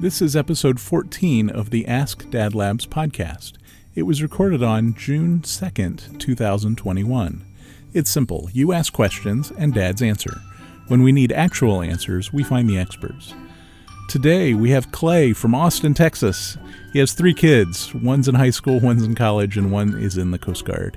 This is episode 14 of the Ask Dad Labs podcast. It was recorded on June 2nd, 2021. It's simple you ask questions and dads answer. When we need actual answers, we find the experts. Today, we have Clay from Austin, Texas. He has three kids one's in high school, one's in college, and one is in the Coast Guard.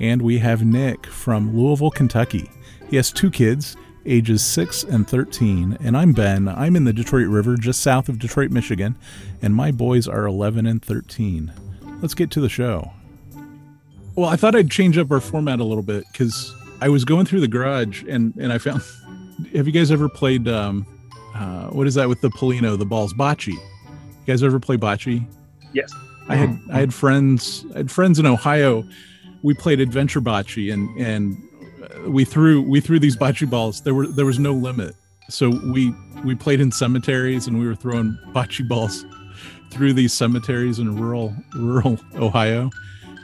And we have Nick from Louisville, Kentucky. He has two kids ages 6 and 13. And I'm Ben. I'm in the Detroit River, just south of Detroit, Michigan. And my boys are 11 and 13. Let's get to the show. Well, I thought I'd change up our format a little bit because I was going through the garage and, and I found. Have you guys ever played. Um, uh, what is that with the pallino, the balls? Bocce. You guys ever play bocce? Yes. I had I had friends I had friends in Ohio. We played adventure bocce and and we threw we threw these bocce balls. There were there was no limit. So we we played in cemeteries and we were throwing bocce balls through these cemeteries in rural rural Ohio,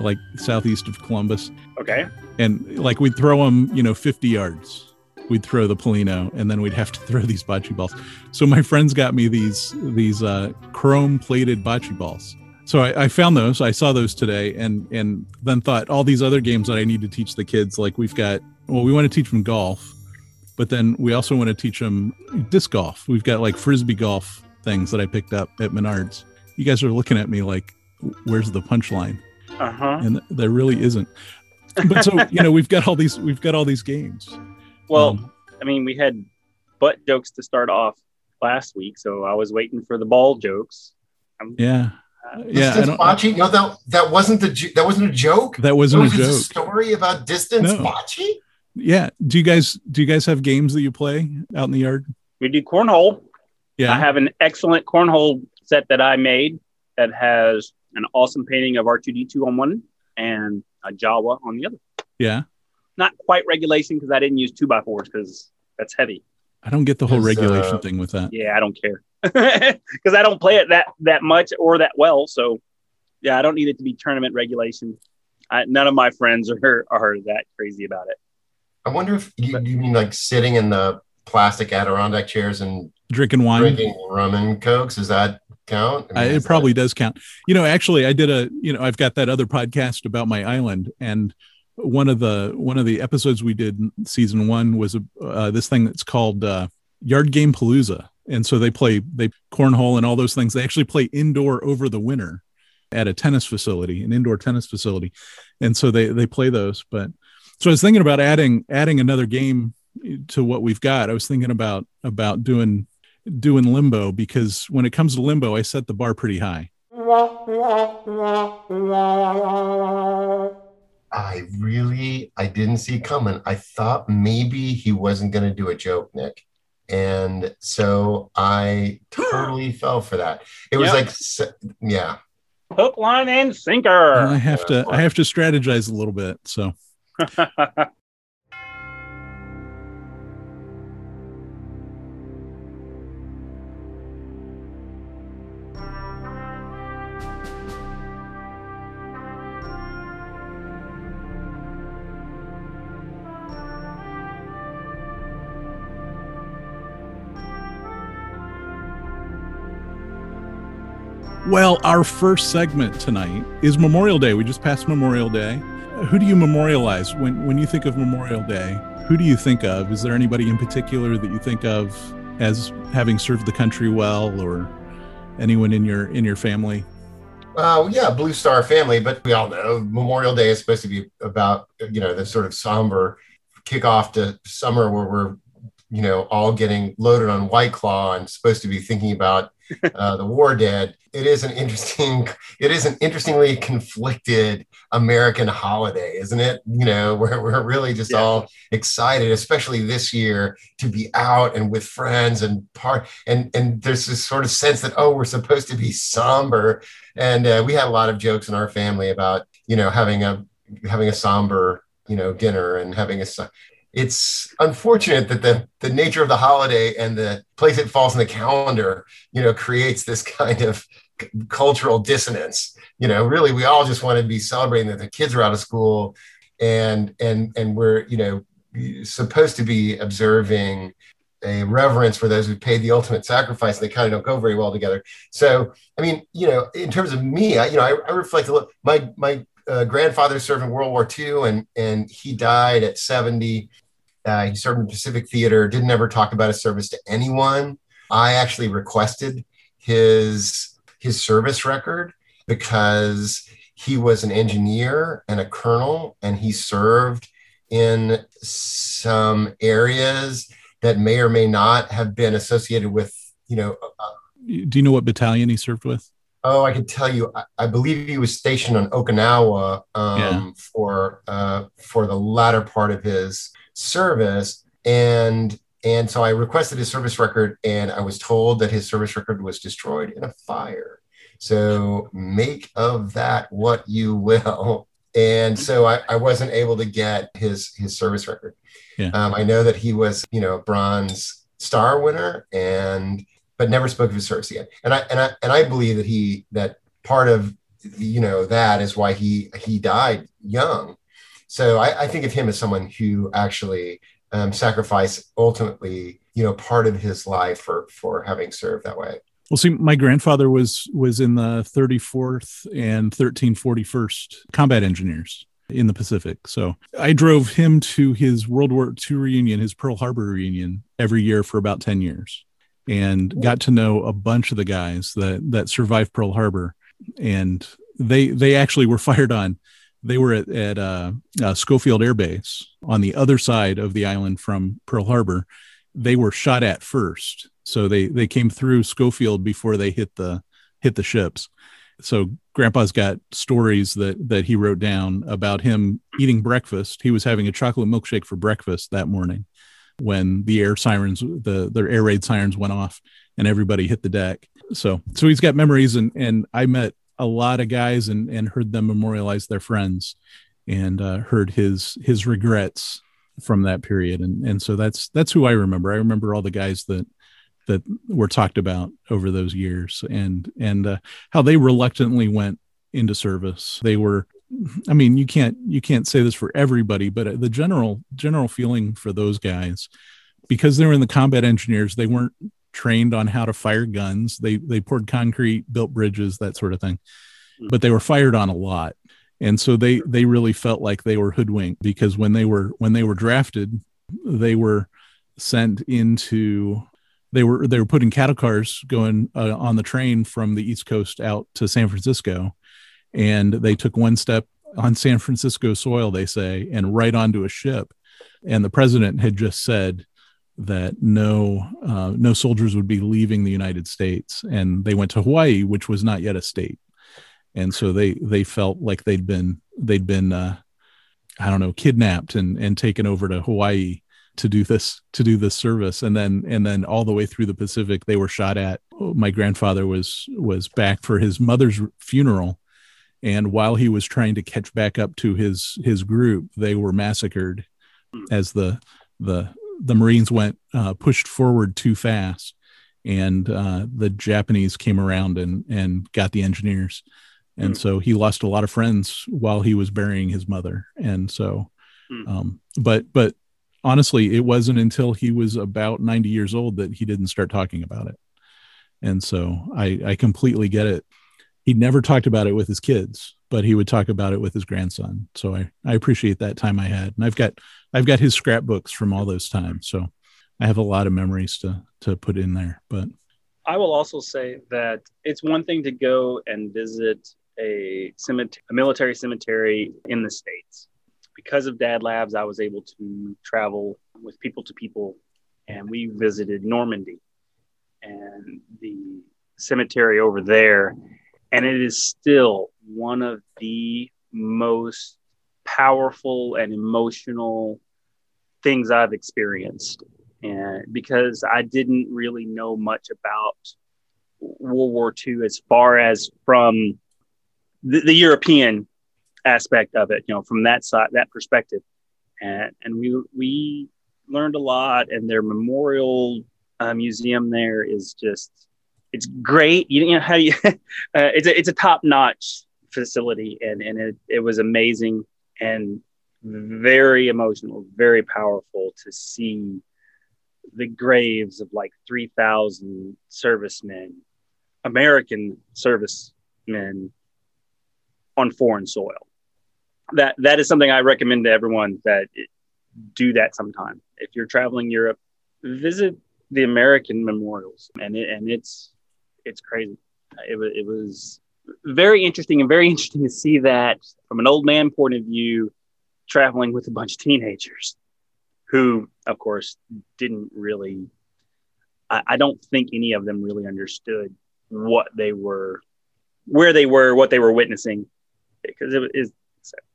like southeast of Columbus. Okay. And like we'd throw them, you know, 50 yards. We'd throw the pallino, and then we'd have to throw these bocce balls. So my friends got me these these uh, chrome plated bocce balls. So I, I, found those. I saw those today, and and then thought all these other games that I need to teach the kids. Like we've got well, we want to teach them golf, but then we also want to teach them disc golf. We've got like frisbee golf things that I picked up at Menards. You guys are looking at me like, where's the punchline? Uh huh. And there really isn't. But so you know, we've got all these we've got all these games. Well, um, I mean, we had butt jokes to start off last week, so I was waiting for the ball jokes. I'm, yeah. Uh, yeah, distance bocce. No, that that wasn't the that wasn't a joke. That wasn't was a joke. A story about distance no. bocce. Yeah. Do you guys do you guys have games that you play out in the yard? We do cornhole. Yeah. I have an excellent cornhole set that I made that has an awesome painting of R2D2 on one and a Jawa on the other. Yeah. Not quite regulation because I didn't use two by fours because that's heavy. I don't get the whole regulation uh, thing with that. Yeah, I don't care because I don't play it that that much or that well. So yeah, I don't need it to be tournament regulation. I, none of my friends are are that crazy about it. I wonder if you, you mean like sitting in the plastic Adirondack chairs and drinking wine, drinking rum and cokes. Does that count? I mean, it probably that... does count. You know, actually, I did a. You know, I've got that other podcast about my island, and one of the one of the episodes we did season one was a, uh, this thing that's called uh, Yard Game Palooza, and so they play they cornhole and all those things. They actually play indoor over the winter at a tennis facility, an indoor tennis facility, and so they they play those, but so I was thinking about adding adding another game to what we've got. I was thinking about about doing doing limbo because when it comes to limbo, I set the bar pretty high. I really I didn't see coming. I thought maybe he wasn't going to do a joke, Nick. And so I totally fell for that. It was yep. like yeah. Hook, line, and sinker. I have to I have to strategize a little bit. So Well, our first segment tonight is Memorial Day. We just passed Memorial Day who do you memorialize when when you think of Memorial Day? Who do you think of? Is there anybody in particular that you think of as having served the country well, or anyone in your in your family? Uh, yeah, Blue Star family, but we all know Memorial Day is supposed to be about you know the sort of somber kickoff to summer where we're you know all getting loaded on White Claw and supposed to be thinking about uh, the war dead. It is an interesting, it is an interestingly conflicted American holiday, isn't it? You know, where we're really just yeah. all excited, especially this year, to be out and with friends and part. And and there's this sort of sense that oh, we're supposed to be somber. And uh, we had a lot of jokes in our family about you know having a having a somber you know dinner and having a it's unfortunate that the the nature of the holiday and the place it falls in the calendar, you know, creates this kind of cultural dissonance. You know, really, we all just want to be celebrating that the kids are out of school, and and and we're you know supposed to be observing a reverence for those who paid the ultimate sacrifice. They kind of don't go very well together. So, I mean, you know, in terms of me, I, you know, I, I reflect a little. My my uh, grandfather served in World War II, and and he died at seventy. Uh, he served in Pacific Theater. Didn't ever talk about his service to anyone. I actually requested his his service record because he was an engineer and a colonel, and he served in some areas that may or may not have been associated with, you know. Uh, Do you know what battalion he served with? Oh, I can tell you. I, I believe he was stationed on Okinawa um, yeah. for uh, for the latter part of his service, and and so I requested his service record, and I was told that his service record was destroyed in a fire. So make of that what you will. And so I, I wasn't able to get his his service record. Yeah. Um, I know that he was, you know, bronze star winner, and but never spoke of his service again. And I and I and I believe that he that part of you know that is why he he died young. So I, I think of him as someone who actually um, sacrificed ultimately, you know, part of his life for for having served that way. Well, see, my grandfather was was in the 34th and 1341st Combat Engineers in the Pacific. So I drove him to his World War II reunion, his Pearl Harbor reunion, every year for about 10 years, and got to know a bunch of the guys that that survived Pearl Harbor, and they they actually were fired on. They were at, at uh, uh, Schofield Air Base on the other side of the island from Pearl Harbor. They were shot at first so they they came through Schofield before they hit the hit the ships. So Grandpa's got stories that that he wrote down about him eating breakfast. He was having a chocolate milkshake for breakfast that morning when the air sirens the the air raid sirens went off and everybody hit the deck. So so he's got memories and and I met a lot of guys and and heard them memorialize their friends and uh, heard his his regrets from that period and and so that's that's who I remember. I remember all the guys that that were talked about over those years and and uh, how they reluctantly went into service they were i mean you can't you can't say this for everybody but uh, the general general feeling for those guys because they were in the combat engineers they weren't trained on how to fire guns. They they poured concrete built bridges that sort of thing hmm. but they were fired on a lot. And so they they really felt like they were hoodwinked because when they were when they were drafted they were sent into they were they were putting cattle cars going uh, on the train from the east coast out to san francisco and they took one step on san francisco soil they say and right onto a ship. And the president had just said that no uh, no soldiers would be leaving the united states. And they went to hawaii which was not yet a state. And so they they felt like they'd been they'd been uh, i don't know kidnapped and and taken over to hawaii to do this to do this service. And then and then all the way through the pacific they were shot at. My grandfather was was back for his mother's funeral and while he was trying to catch back up to his his group they were massacred as the the the marines went uh, pushed forward too fast and uh, the japanese came around and and got the engineers and mm. so he lost a lot of friends while he was burying his mother and so hmm. um, but but honestly, it wasn't until he was about 90 years old that he didn't start talking about it. And so I, I completely get it. He never talked about it with his kids, but he would talk about it with his grandson. So I, I appreciate that time I had. And I've got I've got his scrapbooks from all those times. So I have a lot of memories to to put in there. But I will also say that it's one thing to go and visit a cemetery, a military cemetery in the States because of Dad Labs, I was able to travel with people to people, and we visited Normandy and the cemetery over there. And it is still one of the most powerful and emotional things I've experienced. And because I didn't really know much about World War II as far as from the, the European aspect of it, you know, from that side, that perspective. And, and we, we learned a lot and their memorial uh, museum there is just, it's great. You know how you, uh, it's a, it's a top notch facility and, and it, it was amazing and very emotional, very powerful to see the graves of like 3,000 servicemen, American servicemen on foreign soil. That that is something I recommend to everyone that it, do that sometime. If you're traveling Europe, visit the American memorials, and it, and it's it's crazy. It was it was very interesting and very interesting to see that from an old man point of view, traveling with a bunch of teenagers who, of course, didn't really. I, I don't think any of them really understood what they were, where they were, what they were witnessing, because it is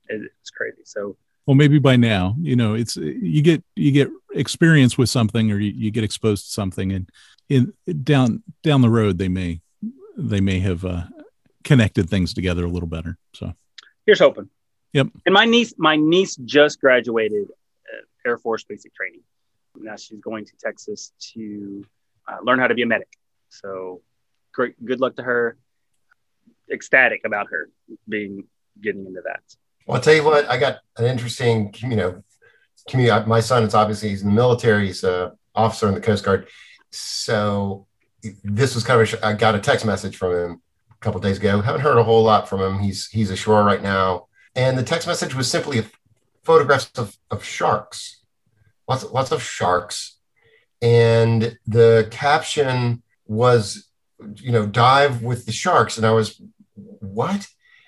it's crazy. So well maybe by now you know it's you get you get experience with something or you, you get exposed to something and in down down the road they may they may have uh, connected things together a little better so here's hoping yep and my niece my niece just graduated uh, air force basic training now she's going to texas to uh, learn how to be a medic so great good luck to her ecstatic about her being getting into that well, I'll tell you what, I got an interesting, you know, community. My son is obviously he's in the military. He's a officer in the Coast Guard. So this was kind of I got a text message from him a couple days ago. Haven't heard a whole lot from him. He's he's ashore right now, and the text message was simply photographs of, of sharks, lots lots of sharks, and the caption was, you know, dive with the sharks, and I was, what?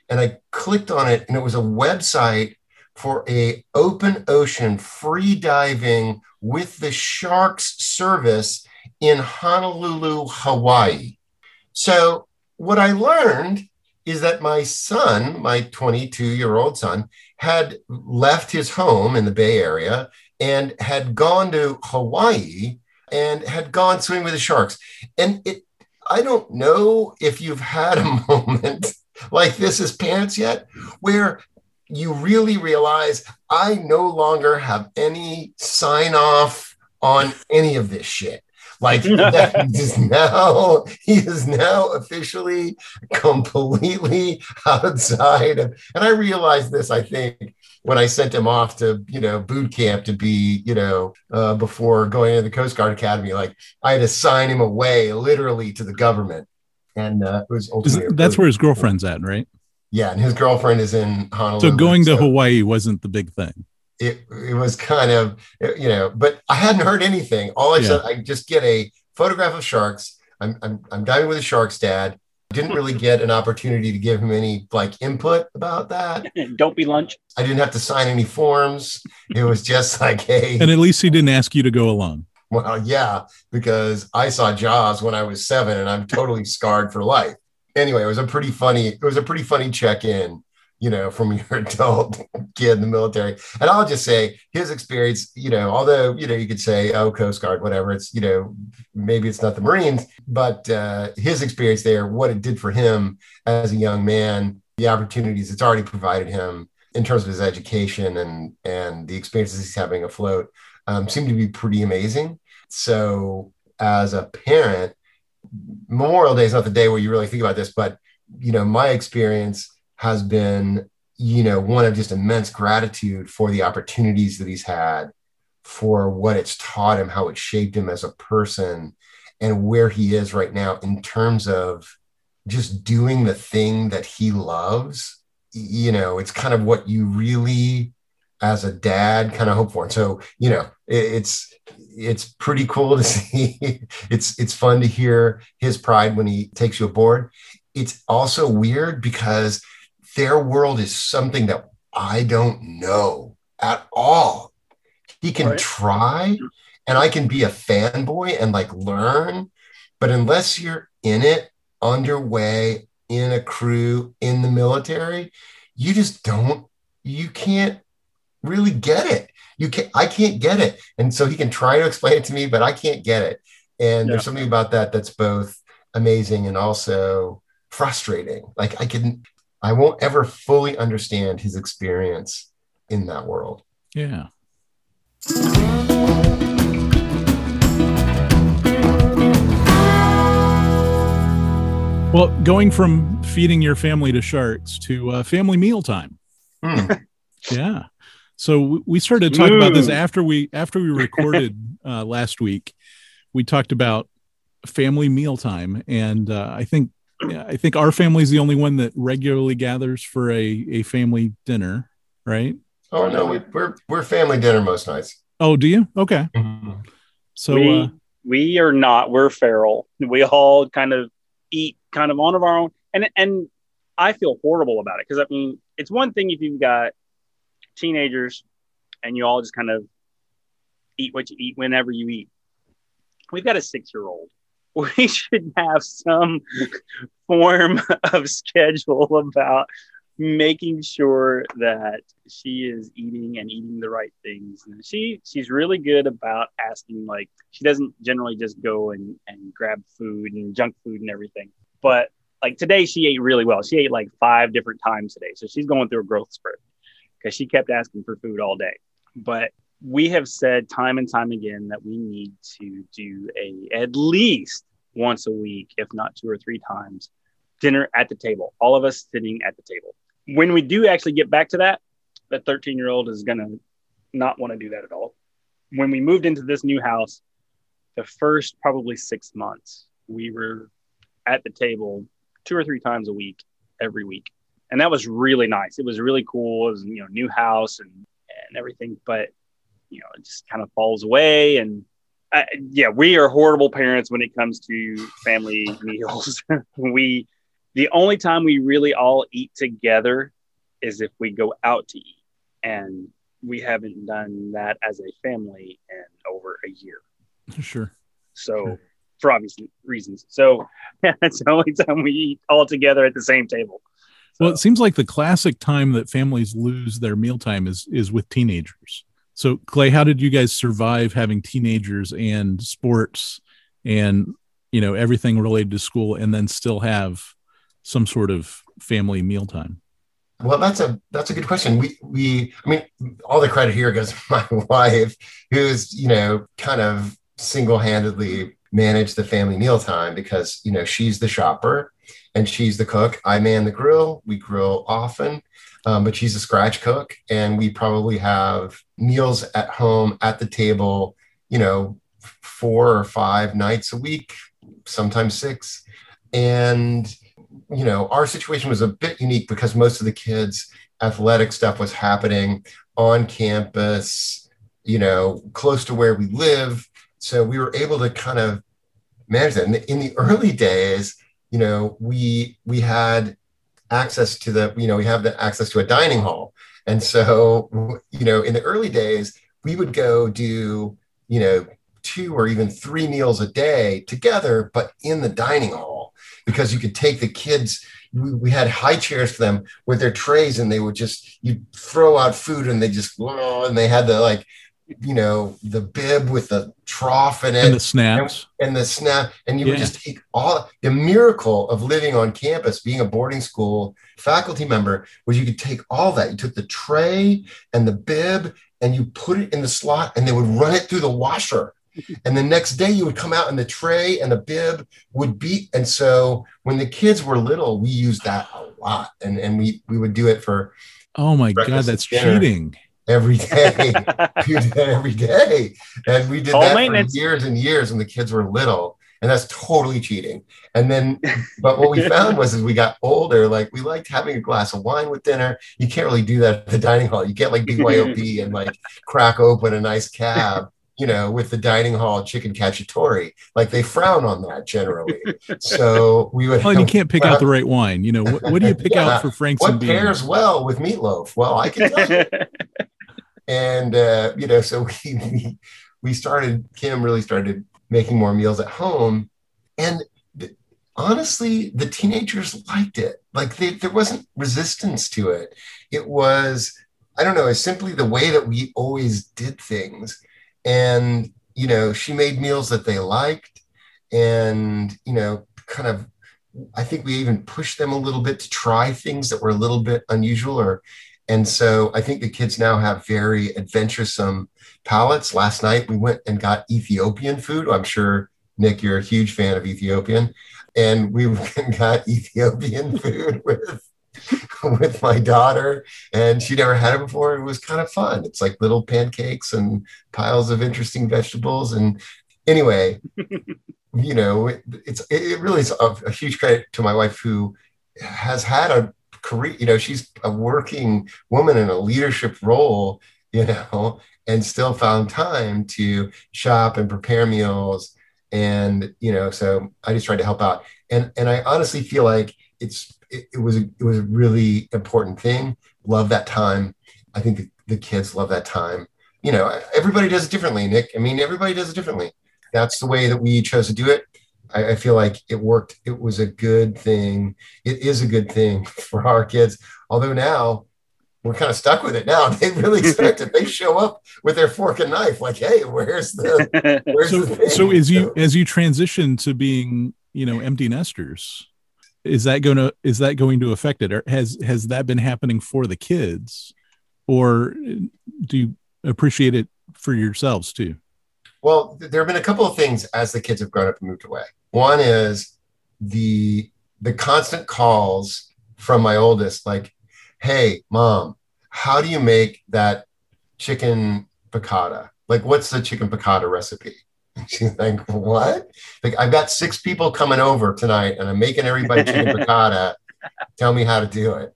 and I clicked on it, and it was a website for a open ocean free diving with the sharks service in Honolulu, Hawaii. So what I learned is that my son, my 22 year old son, had left his home in the Bay Area and had gone to Hawaii and had gone swimming with the sharks. And it, I don't know if you've had a moment like this as parents yet, where you really realize I no longer have any sign off on any of this shit. Like that is now he is now officially completely outside of, and I realized this, I think, when I sent him off to, you know, boot camp to be, you know, uh, before going into the Coast Guard Academy, like I had to sign him away literally to the government and uh, it was ultimately that's where his girlfriend's at, right? Yeah, and his girlfriend is in Honolulu. So going to Hawaii wasn't the big thing. It it was kind of you know, but I hadn't heard anything. All I yeah. said, I just get a photograph of sharks. I'm I'm I'm diving with a shark's dad. Didn't really get an opportunity to give him any like input about that. Don't be lunch. I didn't have to sign any forms. It was just like, hey. And at least he didn't ask you to go along. Well, yeah, because I saw Jaws when I was seven, and I'm totally scarred for life. Anyway, it was a pretty funny. It was a pretty funny check-in, you know, from your adult kid in the military. And I'll just say his experience, you know, although you know you could say, oh, Coast Guard, whatever. It's you know, maybe it's not the Marines, but uh, his experience there, what it did for him as a young man, the opportunities it's already provided him in terms of his education and and the experiences he's having afloat um, seem to be pretty amazing. So, as a parent, Memorial Day is not the day where you really think about this, but you know, my experience has been, you know, one of just immense gratitude for the opportunities that he's had, for what it's taught him, how it shaped him as a person, and where he is right now in terms of just doing the thing that he loves. You know, it's kind of what you really as a dad kind of hope for. And so, you know, it, it's it's pretty cool to see. it's it's fun to hear his pride when he takes you aboard. It's also weird because their world is something that I don't know at all. He can right. try and I can be a fanboy and like learn, but unless you're in it, underway, in a crew, in the military, you just don't, you can't really get it. You can't, I can't get it. And so he can try to explain it to me, but I can't get it. And yeah. there's something about that that's both amazing and also frustrating. Like I can I won't ever fully understand his experience in that world. Yeah. Well, going from feeding your family to sharks to uh, family meal time. Mm. yeah. So we started talking about this after we after we recorded uh, last week, we talked about family mealtime, and uh, I think I think our family is the only one that regularly gathers for a a family dinner, right? Oh no, we, we're we're family dinner most nights. Oh, do you? Okay. Mm-hmm. So we, uh, we are not. We're feral. We all kind of eat kind of on of our own, and and I feel horrible about it because I mean it's one thing if you've got teenagers and you all just kind of eat what you eat whenever you eat. We've got a six year old. We should have some form of schedule about making sure that she is eating and eating the right things. And she she's really good about asking like she doesn't generally just go and, and grab food and junk food and everything. But like today she ate really well. She ate like five different times today. So she's going through a growth spurt because she kept asking for food all day. But we have said time and time again that we need to do a at least once a week, if not two or three times, dinner at the table. All of us sitting at the table. When we do actually get back to that, the 13 year old is gonna not want to do that at all. When we moved into this new house, the first probably six months, we were at the table two or three times a week, every week. And that was really nice. It was really cool. It was, you know, new house and, and everything. But you know, it just kind of falls away. And uh, yeah, we are horrible parents when it comes to family meals. we, the only time we really all eat together is if we go out to eat. And we haven't done that as a family in over a year. Sure. So, Sure. for obvious reasons. So, that's the only time we eat all together at the same table. Well, it seems like the classic time that families lose their mealtime is is with teenagers. So, Clay, how did you guys survive having teenagers and sports and you know everything related to school, and then still have some sort of family mealtime? Well, that's a that's a good question. We we I mean, all the credit here goes to my wife, who's you know kind of single handedly managed the family mealtime because you know she's the shopper and she's the cook. I man the grill. We grill often, um, but she's a scratch cook, and we probably have meals at home at the table. You know, four or five nights a week, sometimes six, and you know, our situation was a bit unique because most of the kids' athletic stuff was happening on campus, you know, close to where we live. So we were able to kind of manage that. And in the early days, you know, we we had access to the, you know, we have the access to a dining hall. And so, you know, in the early days, we would go do, you know, two or even three meals a day together, but in the dining hall because you could take the kids. We, had high chairs for them with their trays, and they would just you throw out food, and they just and they had the like, you know, the bib with the trough in it, And the snaps. and the snap, and you would just take all the miracle of living on campus, being a boarding school faculty member, was you could take all that. You took the tray and the bib and you put it in the slot, and they would run it through the washer. And the next day you would come out and the tray and the bib would be. And so when the kids were little, we used that a lot. And, and we, we would do it for Oh my god, that's dinner. cheating. Every day. we did that every day. And we did Home that maintenance. for years and years when the kids were little. And that's totally cheating. And then, but what we found was as we got older, like we liked having a glass of wine with dinner. You can't really do that at the dining hall. You get like BYOB and like crack open a nice cab, you know, with the dining hall chicken cacciatore. Like they frown on that generally. So we would Well, and you can't pick out the right wine. You know, what, what do you pick Yeah. out for Frank's what and beans? pairs well with meatloaf? Well, I can tell you. And uh, you know so we, we started kim really started making more meals at home. And th- honestly the teenagers liked it. Like they, there wasn't resistance to it. It was i don't know it's simply the way that we always did things. And you know she made meals that they liked. And you know kind of i think we even pushed them a little bit to try things that were a little bit unusual or and so I think the kids now have very adventuresome palates. Last night we went and got Ethiopian food. I'm sure, Nick, you're a huge fan of Ethiopian. And we got Ethiopian food with, with my daughter. And she never had it before. It was kind of fun. It's like little pancakes and piles of interesting vegetables. And anyway, you know, it, it's it really is a, a huge credit to my wife who has had a career. You know, she's a working woman in a leadership role. You know, and still found time to shop and prepare meals and you know so i just tried to help out. And and i honestly feel like it's it, it was a, it was a really important thing. Love that time. I think the, the kids love that time. You know everybody does it differently nick. I mean everybody does it differently. That's the way that we chose to do it I, I feel like it worked it was a good thing it is a good thing for our kids although now we're kind of stuck with it now. They really expect it. They show up with their fork and knife, like, "Hey, where's the?" Where's so, the so as you as you transition to being, you know, empty nesters, is that going to is that going to affect it, or has has that been happening for the kids, or uh, do you appreciate it for yourselves too? Well, there have been a couple of things as the kids have grown up and moved away. One is the the constant calls from my oldest, like, hey, mom, how do you make that chicken piccata? Like, what's the chicken piccata recipe? she's like, what? Like, I've got six people coming over tonight and I'm making everybody chicken piccata. Tell me how to do it.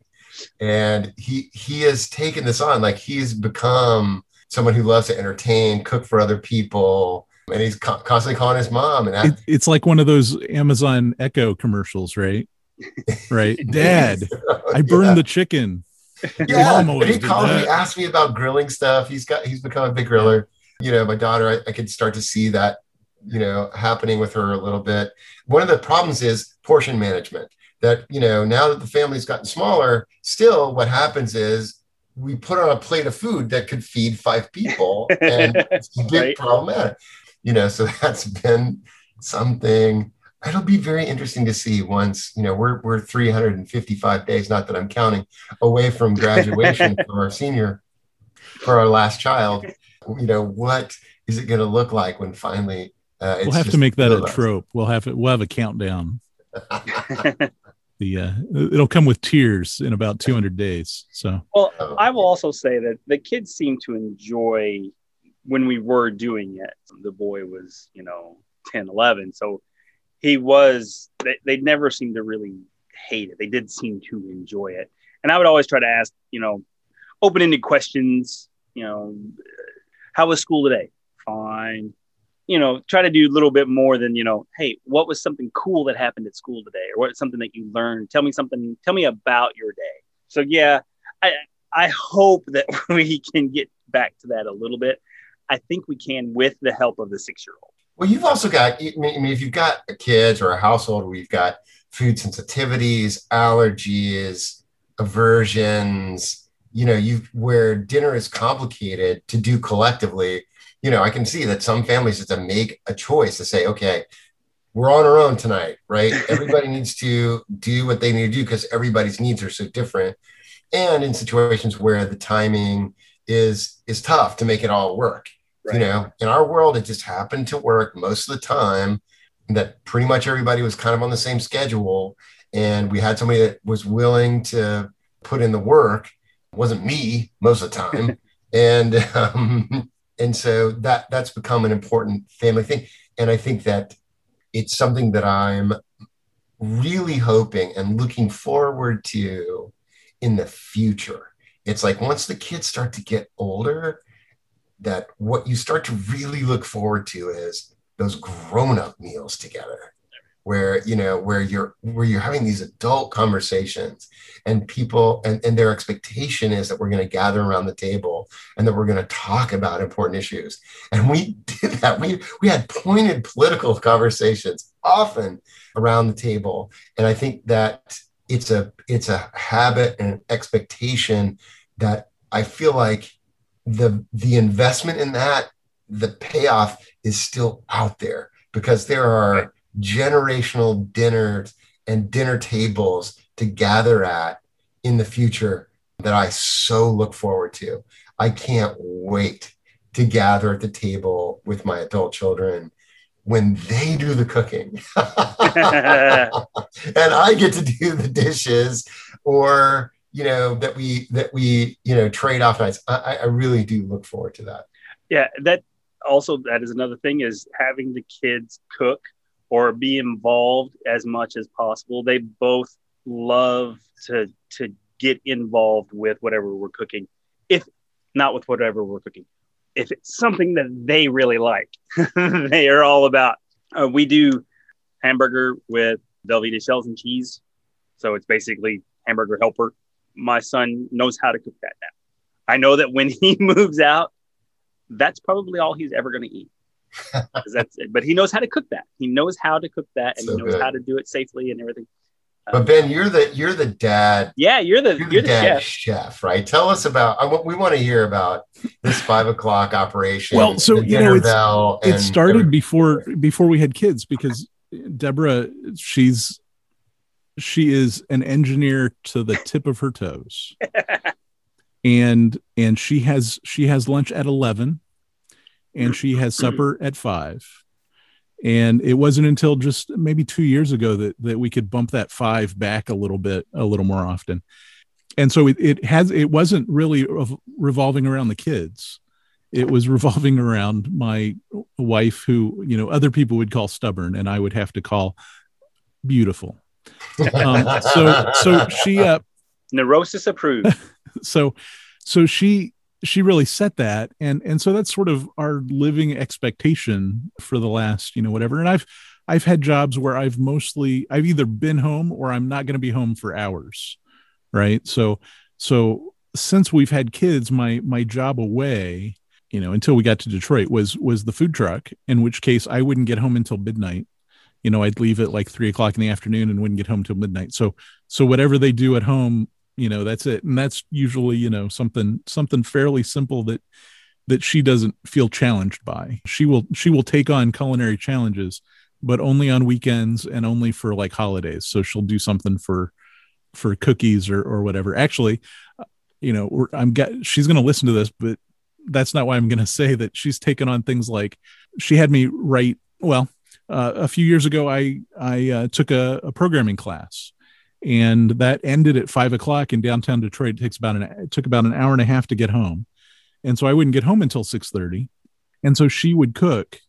And he he has taken this on. Like he's become someone who loves to entertain, cook for other people, and he's co- constantly calling his mom. And that, it, it's like one of those Amazon Echo commercials, right? right? Dad, I burned yeah. the chicken. Yeah, and he called me, asked me about grilling stuff. He's got, he's become a big griller. You know, my daughter, I, I could start to see that, you know, happening with her a little bit. One of the problems is portion management. That you know, now that the family's gotten smaller, still what happens is we put on a plate of food that could feed five people, and it's a big right. problematic. You know, so that's been something. It'll be very interesting to see once you know we're we're 355 days not that i'm counting away from graduation for our senior for our last child. You know what is it going to look like when finally uh, we'll have to make that a trope. We'll have it we'll have a countdown. The uh, it'll come with tears in about 200 days so. Well i will also say that the kids seem to enjoy when we were doing it the boy was you know 10 11 so he was they, they never seemed to really hate it. They did seem to enjoy it. And i would always try to ask you know open-ended questions you know how was school today? Fine. You know try to do a little bit more than you know hey what was something cool that happened at school today? or what something that you learned? Tell me something tell me about your day. So yeah i i hope that we can get back to that a little bit i think we can with the help of the six year old well, you've also got, I mean, if you've got kids or a household where you've got food sensitivities, allergies, aversions, you know, you where dinner is complicated to do collectively. You know, I can see that some families have to make a choice to say, okay, we're on our own tonight, right? Everybody needs to do what they need to do because everybody's needs are so different. And in situations where the timing is is tough to make it all work Right. You know, in our world, it just happened to work most of the time that pretty much everybody was kind of on the same schedule. And we had somebody that was willing to put in the work. It wasn't me most of the time. and um, and so that that's become an important family thing. And I think that it's something that I'm really hoping and looking forward to in the future. It's like once the kids start to get older, that what you start to really look forward to is those grown-up meals together where you know where you're where you're having these adult conversations and people and, and their expectation is that we're going to gather around the table and that we're going to talk about important issues. And we did that. We we had pointed political conversations often around the table. And i think that it's a it's a habit and an expectation that i feel like the the investment in that the payoff is still out there because there are generational dinners and dinner tables to gather at in the future that I so look forward to. I can't wait to gather at the table with my adult children when they do the cooking and I get to do the dishes or you know that we that we you know trade off nights I, I really do look forward to that yeah that also that is another thing is having the kids cook or be involved as much as possible. They both love to to get involved with whatever we're cooking. If not with whatever we're cooking, if it's something that they really like, they are all about. Uh, we do hamburger with Velveeta shells and cheese, so it's basically hamburger helper. My son knows how to cook that now. I know that when he moves out, that's probably all he's ever going to eat. that's it. But he knows how to cook that. He knows how to cook that, and so he knows good. how to do it safely and everything. Uh, but Ben, you're the you're the dad. Yeah, you're the you're, you're the, dad chef. chef. right? Tell us about. I, we want to hear about this five o'clock operation. Well, so you know, it started every- before before we had kids because Deborah, she's she is an engineer to the tip of her toes, and and she has she has lunch at eleven, and she has supper at five. And it wasn't until just maybe two years ago that that we could bump that five back a little bit a little more often. And so it, it has it wasn't really revolving around the kids. It was revolving around my wife who you know other people would call stubborn and i would have to call beautiful um, so so she uh neurosis approved. so so she she really set that. And and so that's sort of our living expectation for the last you know whatever. And i've i've had jobs where i've mostly i've either been home or i'm not going to be home for hours right? So so since we've had kids my my job away you know until we got to detroit was was the food truck in which case i wouldn't get home until midnight you know i'd leave at like three o'clock in the afternoon and wouldn't get home till midnight. So so whatever they do at home you know that's it. And that's usually you know something something fairly simple that that she doesn't feel challenged by. She will she will take on culinary challenges but only on weekends and only for like holidays. So she'll do something for for cookies or or whatever. Actually you know i'm get she's going to listen to this but that's not why i'm going to say that she's taken on things like she had me write well uh, a few years ago i i uh, took a, a programming class and that ended at five o'clock in downtown Detroit. It takes about an it took about an hour and a half to get home, and so I wouldn't get home until six thirty, and so she would cook,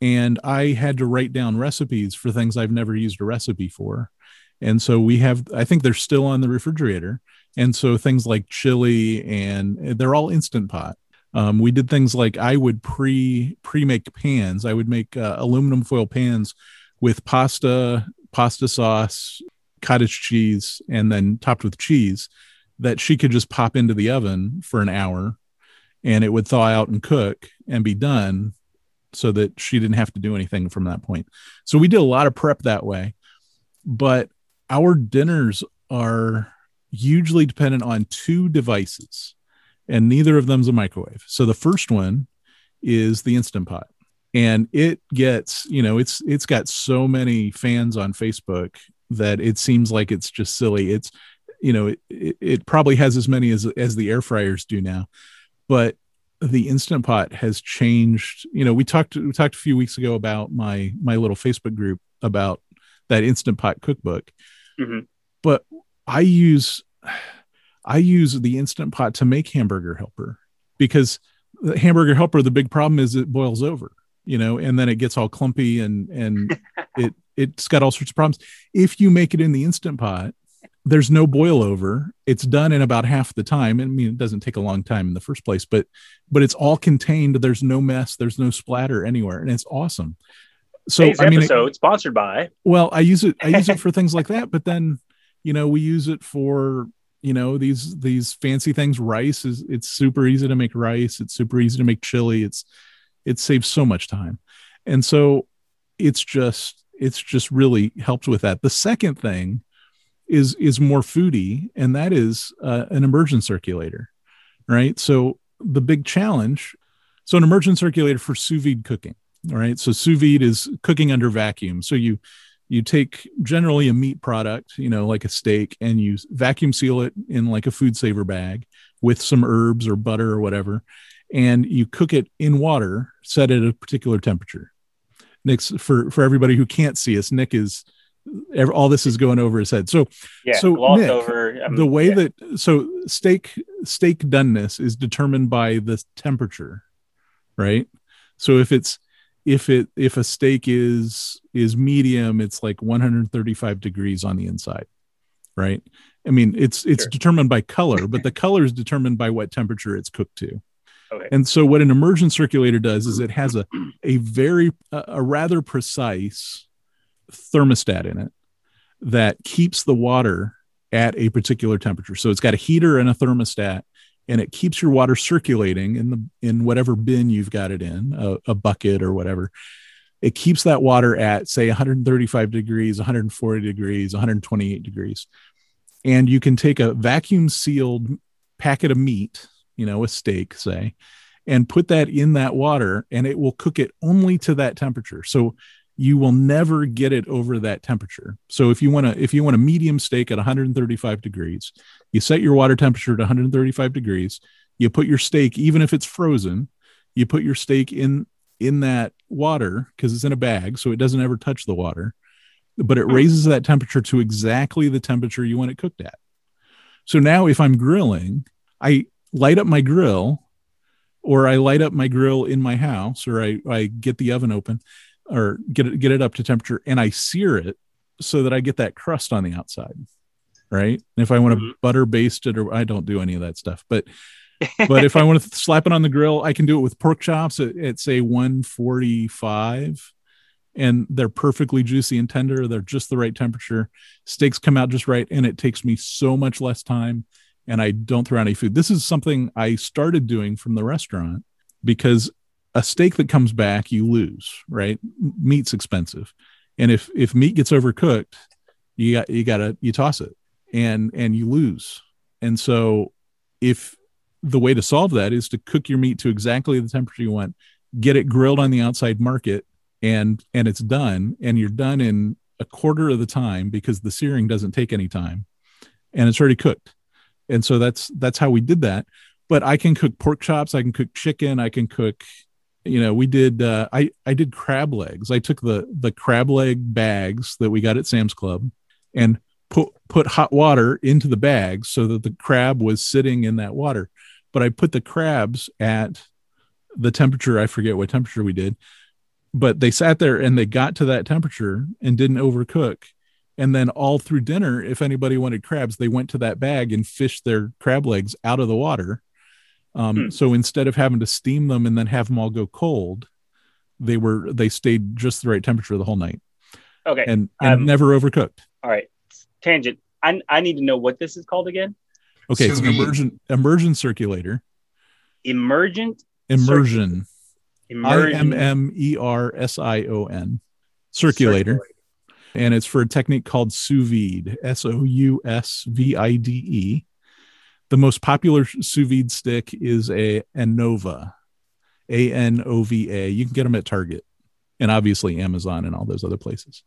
and I had to write down recipes for things I've never used a recipe for, and so we have I think they're still on the refrigerator, and so things like chili and they're all instant pot. Um, we did things like I would pre pre make pans. I would make uh, aluminum foil pans with pasta, pasta sauce, cottage cheese and then topped with cheese that she could just pop into the oven for an hour and it would thaw out and cook and be done so that she didn't have to do anything from that point. So we did a lot of prep that way. But our dinners are hugely dependent on two devices and neither of them's a microwave. So the first one is the instant pot and it gets, you know, it's it's got so many fans on Facebook that it seems like it's just silly. It's you know it, it, it probably has as many as as the air fryers do now, but the instant pot has changed. You know, we talked we talked a few weeks ago about my my little Facebook group about that instant pot cookbook, mm-hmm. but I use I use the instant pot to make hamburger helper because the hamburger helper the big problem is it boils over you know, and then it gets all clumpy and and it it's got all sorts of problems. If you make it in the instant pot, there's no boil over. It's done in about half the time. I mean, it doesn't take a long time in the first place, but but it's all contained. There's no mess. There's no splatter anywhere, and it's awesome. So Today's I mean, episode it, sponsored by. Well, I use it. I use it for things like that, but then you know we use it for you know these these fancy things. Rice is it's super easy to make rice. It's super easy to make chili. It's it saves so much time and so it's just it's just really helped with that the second thing is is more foodie and that is uh, an immersion circulator right so the big challenge so an immersion circulator for sous vide cooking all right so sous vide is cooking under vacuum so you you take generally a meat product you know like a steak and you vacuum seal it in like a food saver bag with some herbs or butter or whatever and you cook it in water set at a particular temperature. Nick's for for everybody who can't see us. Nick is all this is going over his head. So yeah, so Nick, over, um, the way yeah. that so steak steak doneness is determined by the temperature, right? So if it's if it if a steak is is medium, it's like 135 degrees on the inside, right? I mean, it's it's Sure. determined by color, but the color is determined by what temperature it's cooked to. Okay. And so what an immersion circulator does is it has a a very a, a rather precise thermostat in it that keeps the water at a particular temperature. So it's got a heater and a thermostat and it keeps your water circulating in the in whatever bin you've got it in, a, a bucket or whatever. It keeps that water at say 135 degrees, 140 degrees, 128 degrees. And you can take a vacuum sealed packet of meat, you know, a steak, say, and put that in that water and it will cook it only to that temperature. So you will never get it over that temperature. So if you want to if you want a medium steak at 135 degrees, you set your water temperature to 135 degrees, you put your steak even if it's frozen, you put your steak in in that water because it's in a bag so it doesn't ever touch the water, but it hmm. raises that temperature to exactly the temperature you want it cooked at. So now if I'm grilling, I light up my grill or I light up my grill in my house or I, I get the oven open or get it get it up to temperature and I sear it so that I get that crust on the outside. Right. And if I want to Mhm. butter baste it or I don't do any of that stuff, but but if I want to slap it on the grill, I can do it with pork chops at, at say 145 and they're perfectly juicy and tender. They're just the right temperature. Steaks come out just right. And it takes me so much less time and I don't throw out any food. This is something I started doing from the restaurant because a steak that comes back, you lose, right? Meat's expensive. And if, if meat gets overcooked, you got, you gotta, you toss it and, and you lose. And so if the way to solve that is to cook your meat to exactly the temperature you want, get it grilled on the outside market and and it's done and you're done in a quarter of the time because the searing doesn't take any time and it's already cooked. And so that's that's how we did that. But I can cook pork chops, I can cook chicken, I can cook you know, we did uh I I did crab legs. I took the the crab leg bags that we got at Sam's Club and put put hot water into the bags so that the crab was sitting in that water. But I put the crabs at the temperature, I forget what temperature we did, but they sat there and they got to that temperature and didn't overcook. And then all through dinner, if anybody wanted crabs, they went to that bag and fished their crab legs out of the water. Um, Hmm. So instead of having to steam them and then have them all go cold, they were they stayed just the right temperature the whole night Okay. and, and Um, never overcooked. All right. Tangent. I, I need to know what this is called again. Okay, it's an Sous vide. immersion immersion circulator. Emergent. Immersion. I Immersion. M M E R S I O N. Circulator. and it's for a technique called sous vide s o u s v i d e the most popular sous vide stick is a anova a n o v a you can get them at target and obviously amazon and all those other places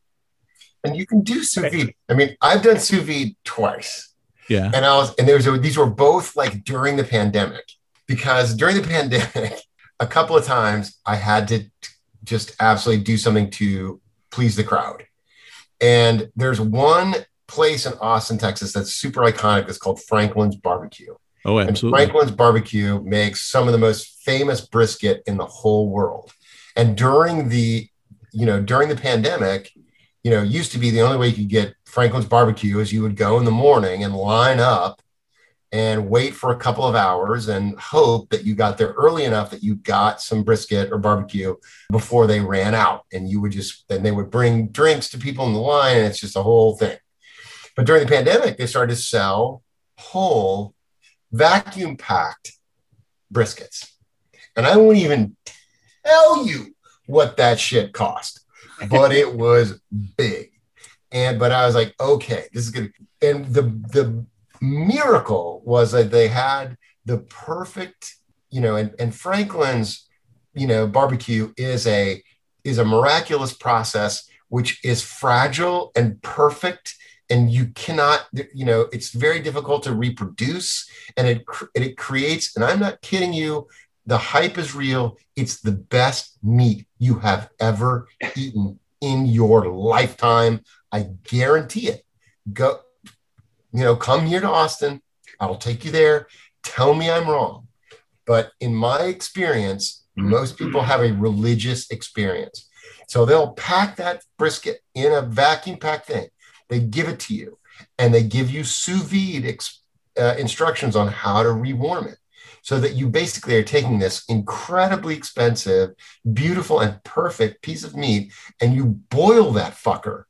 And you can do sous vide. I mean, I've done sous vide twice. yeah and I was, and there was, these were both like during the pandemic, because during the pandemic, a couple of times I had to just absolutely do something to please the crowd. And there's one place in Austin, Texas that's super iconic. That's called Franklin's Barbecue. oh And absolutely Franklin's Barbecue makes some of the most famous brisket in the whole world. And during the, you know, during the pandemic, you know, it used to be the only way you could get Franklin's Barbecue is you would go in the morning and line up and wait for a couple of hours and hope that you got there early enough that you got some brisket or barbecue before they ran out. And you would just, then they would bring drinks to people in the line and it's just a whole thing. But during the pandemic, they started to sell whole vacuum packed briskets. And I won't even tell you what that shit cost, but it was big. And but I was like, okay, this is good. And the the miracle was that they had the perfect, you know, and, and Franklin's, you know, barbecue is a is a miraculous process which is fragile and perfect and you cannot you know it's very difficult to reproduce and it it creates and i'm not kidding you the hype is real. It's the best meat you have ever eaten in your lifetime. I guarantee it. Go you know come here to austin. I'll take you there. Tell me i'm wrong. But in my experience mm-hmm. Most people have a religious experience. So they'll pack that brisket in a vacuum packed thing. They give it to you and they give you sous vide ex- uh, instructions on how to rewarm it so that you basically are taking this incredibly expensive, beautiful, and perfect piece of meat and you boil that fucker.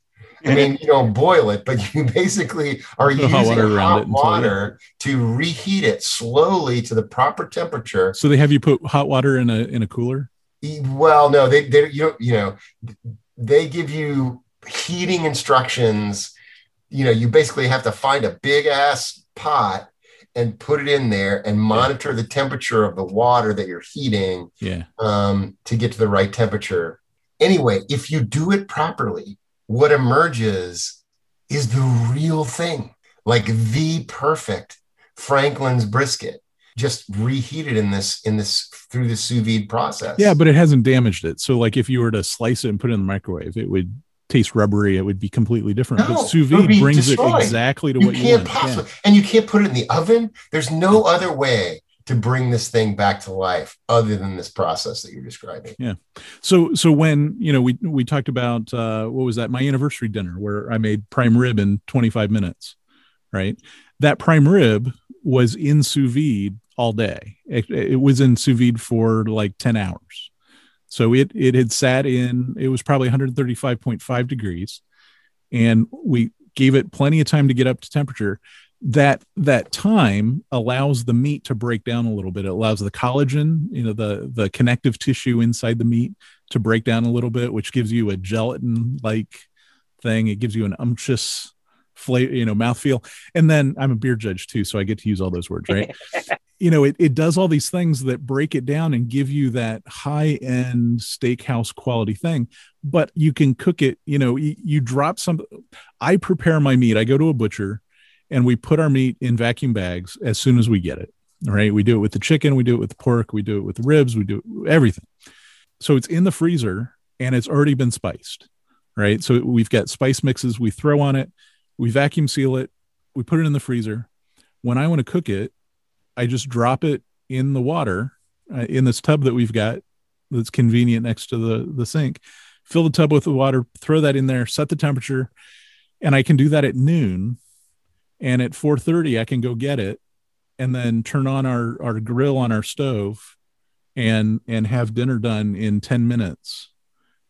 I mean, you don't boil it, but you basically are using hot water hot around it until- water to reheat it slowly to the proper temperature. So they have you put hot water in a in a cooler. Well, no, they they you know, you know they give you heating instructions. You know, you basically have to find a big ass pot and put it in there and monitor the temperature of the water that you're heating Yeah. um, to get to the right temperature. Anyway, if you do it properly, what emerges is the real thing, like the perfect Franklin's brisket, just reheated in this in this through the sous vide process. Yeah, but it hasn't damaged it. So like if you were to slice it and put it in the microwave, it would taste rubbery. It would be completely different. No, but sous vide brings destroyed. it exactly to you what you can't want. Yeah. possibly, and you can't put it in the oven. There's no other way to bring this thing back to life other than this process that you're describing. Yeah. So so when you know we we talked about uh, what was that my anniversary dinner where I made prime rib in 25 minutes, right? That prime rib was in sous vide all day. It, it was in sous vide for like 10 hours. So it it had sat in. It was probably 135.5 degrees, and we gave it plenty of time to get up to temperature. That that time allows the meat to break down a little bit. It allows the collagen, you know, the the connective tissue inside the meat to break down a little bit, which gives you a gelatin like thing. It gives you an unctuous flavor, you know, mouthfeel. And then I'm a beer judge too, so I get to use all those words, right? you know, it, it does all these things that break it down and give you that high end steakhouse quality thing. But you can cook it, you know, you, you drop some. I prepare my meat. I go to a butcher and we put our meat in vacuum bags as soon as we get it. All right. We do it with the chicken, we do it with the pork, we do it with the ribs, we do everything. So it's in the freezer and it's already been spiced. Right. So we've got spice mixes we throw on it, we vacuum seal it, we put it in the freezer. When I want to cook it, I just drop it in the water uh, in this tub that we've got that's convenient next to the, the sink. Fill the tub with the water, throw that in there, set the temperature, and I can do that at noon. And at 4:30, I can go get it and then turn on our, our grill on our stove and and have dinner done in 10 minutes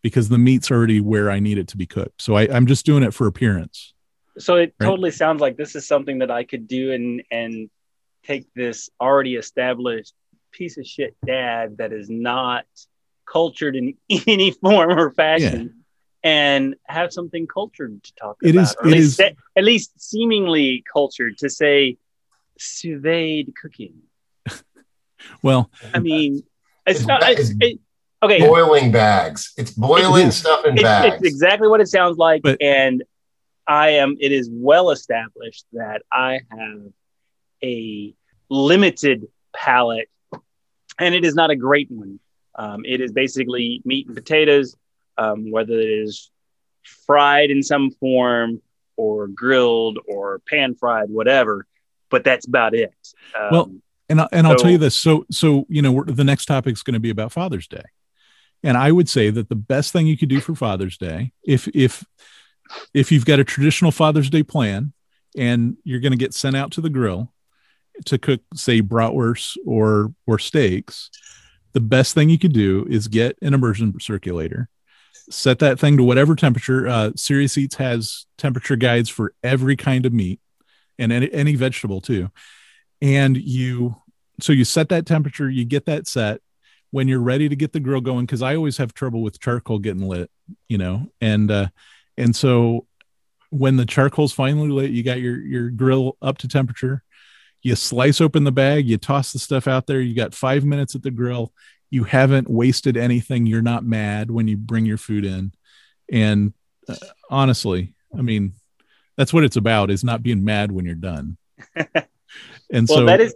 because the meat's already where I need it to be cooked. So I, I'm just doing it for appearance. So it Right. totally sounds like this is something that I could do and and take this already established piece of shit dad that is not cultured in any form or fashion and have something cultured to talk It about. is- or at, it least is- se- at least seemingly cultured to say sous vide cooking. Well, I mean, it's, It's not. it's it- okay, Boiling bags. It's boiling is. stuff in it's, bags. it's exactly what it sounds like But- and i am it is well established that i have a limited palate and it is not a great one. Um, it is basically meat and potatoes um, whether it is fried in some form or grilled or pan fried whatever but that's about it. Um, Well, and I, and I'll tell you this. So so you know we're, the next topic is going to be about Father's Day, and I would say that the best thing you could do for Father's Day, if if if you've got a traditional Father's Day plan, and you're going to get sent out to the grill to cook, say bratwurst or or steaks, the best thing you could do is get an immersion circulator. Set that thing to whatever temperature. Uh, Serious Eats has temperature guides for every kind of meat and any, any vegetable too and you so you set that temperature you get that set when you're ready to get the grill going because i always have trouble with charcoal getting lit you know and uh and so when the charcoal's finally lit you got your your grill up to temperature you slice open the bag you toss the stuff out there you got five minutes at the grill you haven't wasted anything you're not mad when you bring your food in. And uh, honestly i mean that's what it's about is not being mad when you're done. And well so that is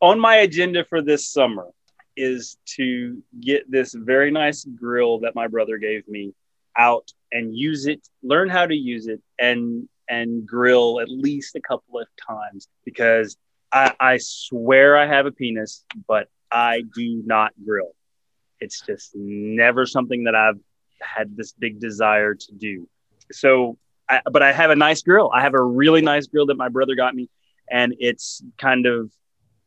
on my agenda for this summer is to get this very nice grill that my brother gave me out and use it learn how to use it and and grill at least a couple of times because i i swear i have a penis but i do not grill it's just never something that I've had this big desire to do. So, I, but I have a nice grill. I have a really nice grill that my brother got me, and it's kind of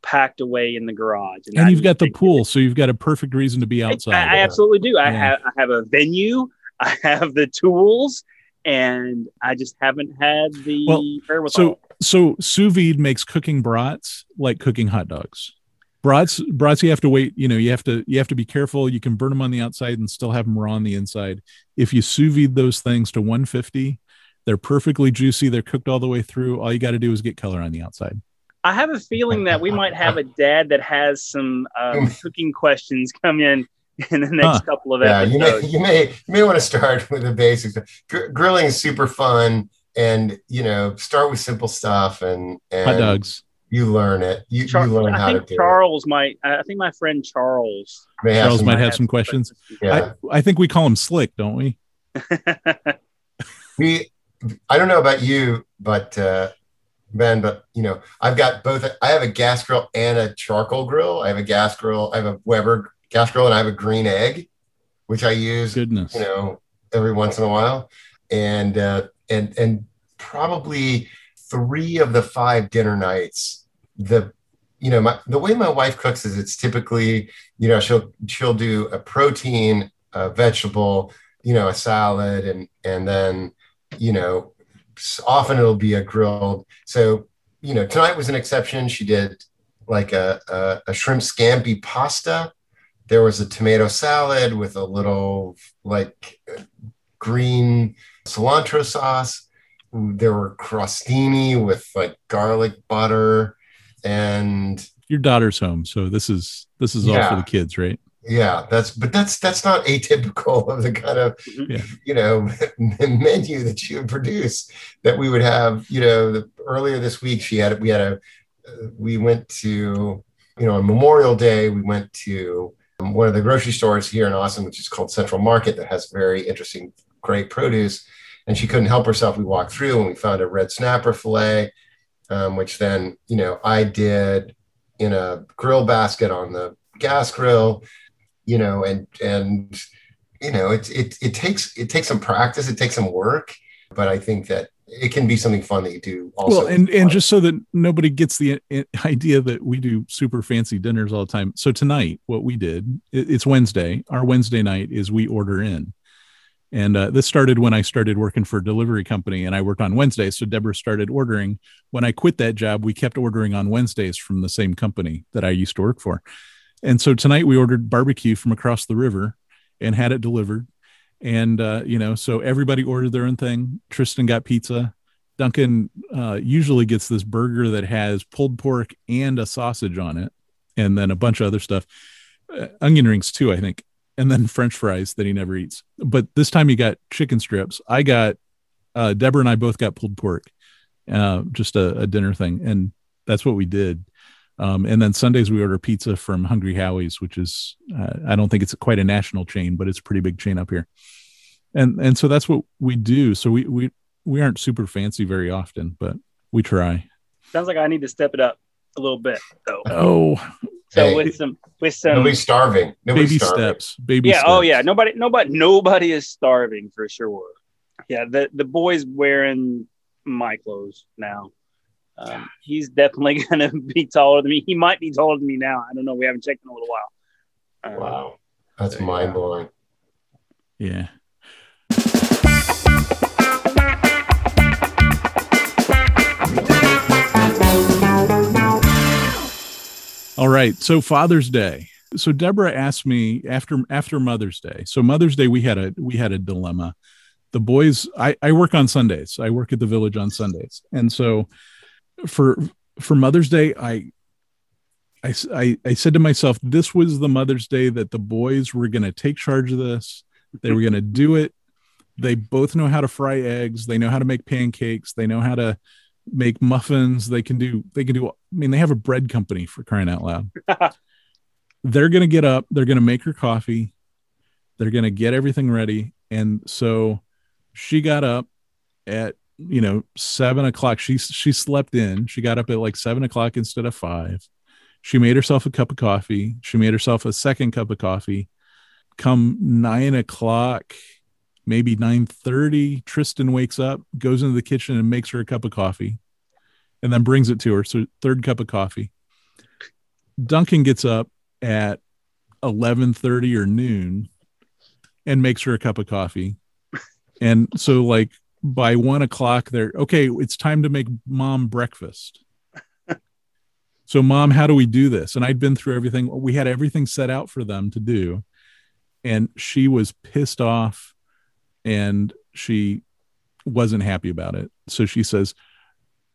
packed away in the garage. And, you've got the pool, so you've got a perfect reason to be outside. I, I absolutely do. I have I have a venue. I have the tools, and I just haven't had the well, wherewithal. So so sous vide makes cooking brats like cooking hot dogs. Brats brats you have to wait. You know you have to you have to be careful. You can burn them on the outside and still have them raw on the inside. If you sous vide those things to 150, they're perfectly juicy. They're cooked all the way through. All you got to do is get color on the outside. I have a feeling that we might have a dad that has some um, cooking questions come in in the next huh. couple of episodes. Yeah, you may, you may you may want to start with the basics. Gr- grilling is super fun, and you know, start with simple stuff and, and hot dogs. You learn it. You, Char- you learn I how to do Charles it. might. I think my friend Charles. May Charles some, might have some questions. Yeah. I, I think we call him Slick, don't we? we. I don't know about you, but uh, Ben, but you know, I've got both. I have a gas grill and a charcoal grill. I have a gas grill. I have a Weber gas grill, and I have a green egg, which I use. Goodness, you know, every once in a while, and uh, and and probably three of the five dinner nights, the you know, my, the way my wife cooks is it's typically, you know, she'll she'll do a protein, a vegetable, you know, a salad, and and then you know often it'll be a grilled. So, you know, tonight was an exception. She did like a, a, a shrimp scampi pasta. There was a tomato salad with a little like green cilantro sauce. There were crostini with like garlic butter and your daughter's home. So this is this is yeah. all for the kids, right? yeah that's but that's that's not atypical of the kind of mm-hmm. yeah. you know menu that you would produce that we would have you know the, earlier this week she had we had a uh, we went to you know on memorial day we went to one of the grocery stores here in austin which is called central market that has very interesting great produce and she couldn't help herself we walked through and we found a red snapper fillet um, which then you know i did in a grill basket on the gas grill you know, and and you know, it it it takes it takes some practice, it takes some work, but I think that it can be something fun that you do also. Well, and and just so that nobody gets the idea that we do super fancy dinners all the time. So tonight, what we did, it's Wednesday. Our Wednesday night is we order in. And uh, this started when I started working for a delivery company and I worked on Wednesdays. So Deborah started ordering. When I quit that job, we kept ordering on Wednesdays from the same company that I used to work for. And so tonight we ordered barbecue from across the river and had it delivered. And, uh, you know, so everybody ordered their own thing. Tristan got pizza. Duncan uh, usually gets this burger that has pulled pork and a sausage on it, and then a bunch of other stuff. Uh, onion rings, too, I think. And then french fries that he never eats. But this time he got chicken strips. I got, uh, Deborah and I both got pulled pork, uh, just a, a dinner thing. And that's what we did um, and then Sundays we order pizza from Hungry Howie's, which is uh, I don't think it's quite a national chain, but it's a pretty big chain up here. And and so that's what we do. So we we we aren't super fancy very often, but we try. Sounds like I need to step it up a little bit, though. Oh, so hey, with some with some nobody's starving. Nobody's baby starving. steps. Baby. Yeah. Steps. Oh yeah. Nobody. Nobody. Nobody is starving for sure. Yeah. The the boys wearing my clothes now. Um, he's definitely going to be taller than me. He might be taller than me now. I don't know. We haven't checked in a little while. Um, wow, that's mind blowing. Yeah. All right. So Father's Day. So Deborah asked me after after Mother's Day. So Mother's Day we had a we had a dilemma. The boys I, I work on Sundays. I work at the village on Sundays. And so for for Mother's Day, I, I, I, I said to myself, this was the Mother's Day that the boys were going to take charge of this. They were going to do it. They both know how to fry eggs. They know how to make pancakes. They know how to make muffins. They can do, they can do, I mean, they have a bread company for crying out loud. they're going to get up. They're going to make her coffee. They're going to get everything ready. And so she got up at you know, seven o'clock. She she slept in. She got up at like seven o'clock instead of five. She made herself a cup of coffee. She made herself a second cup of coffee. come nine o'clock, maybe nine thirty, Tristan wakes up, goes into the kitchen and makes her a cup of coffee, and then brings it to her. So third cup of coffee. Duncan gets up at eleven thirty or noon, and makes her a cup of coffee, and so like by one o'clock, they're okay. It's time to make mom breakfast. so, mom, how do we do this? And I'd been through everything. We had everything set out for them to do, and she was pissed off, and she wasn't happy about it. So she says,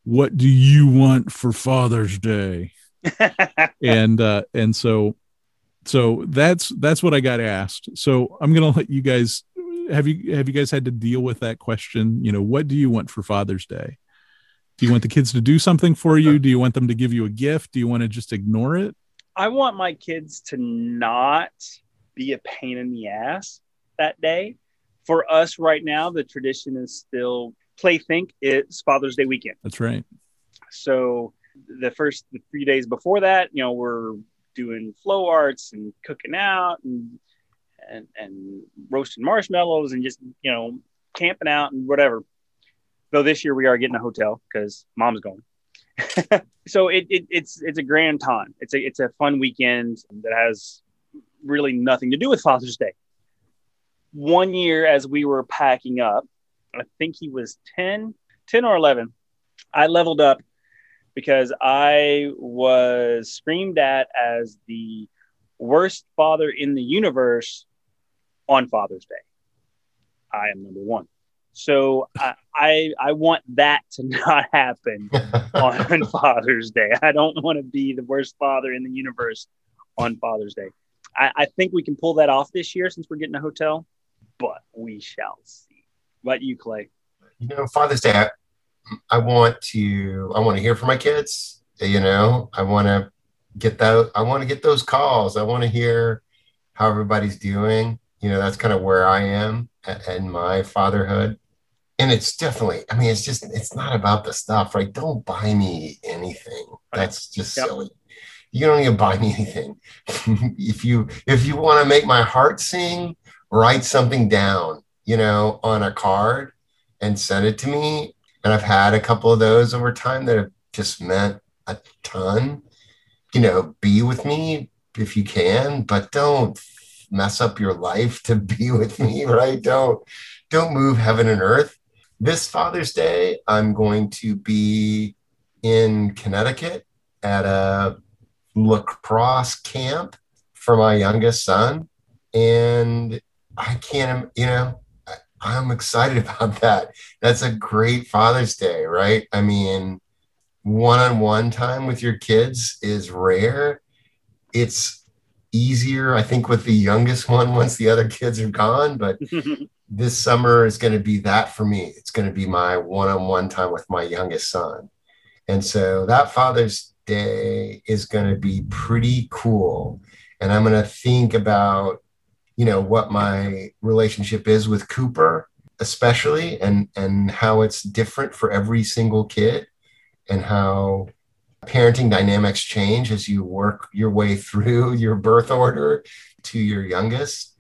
"What do you want for Father's Day?" and uh, and so so that's that's what I got asked. So I'm gonna let you guys have you have you guys had to deal with that question? You know, what do you want for Father's Day? Do you want the kids to do something for you? Do you want them to give you a gift? Do you want to just ignore it? I want my kids to not be a pain in the ass that day. For us right now, the tradition is still play think it's Father's Day weekend. That's right. So the first the three days before that, you know, we're doing flow arts and cooking out and and, and roasting marshmallows and just you know camping out and whatever. Though this year we are getting a hotel because mom's going. so it, it, it's it's a grand time. It's a it's a fun weekend that has really nothing to do with Father's Day. One year as we were packing up, I think he was 10, 10 or 11. I leveled up because I was screamed at as the worst father in the universe on Father's Day. I am number one. So I, I, I want that to not happen on Father's Day. I don't want to be the worst father in the universe on Father's Day. I, I think we can pull that off this year since we're getting a hotel, but we shall see. What you, Clay? You know, Father's Day, I, I want to I want to hear from my kids. You know, I want to get that. I want to get those calls. I want to hear how everybody's doing you know that's kind of where i am in my fatherhood and it's definitely i mean it's just it's not about the stuff right don't buy me anything that's just yep. silly you don't need to buy me anything if you if you want to make my heart sing write something down you know on a card and send it to me and i've had a couple of those over time that have just meant a ton you know be with me if you can but don't mess up your life to be with me, right? Don't don't move heaven and earth. This Father's Day, I'm going to be in Connecticut at a lacrosse camp for my youngest son. And I can't, you know, I'm excited about that. That's a great Father's Day, right? I mean, one on one time with your kids is rare. It's easier, I think, with the youngest one once the other kids are gone. But this summer is going to be that for me. It's going to be my one on one time with my youngest son. And so that Father's Day is going to be pretty cool. And I'm going to think about, you know, what my relationship is with Cooper, especially, and, and how it's different for every single kid and how parenting dynamics change as you work your way through your birth order to your youngest.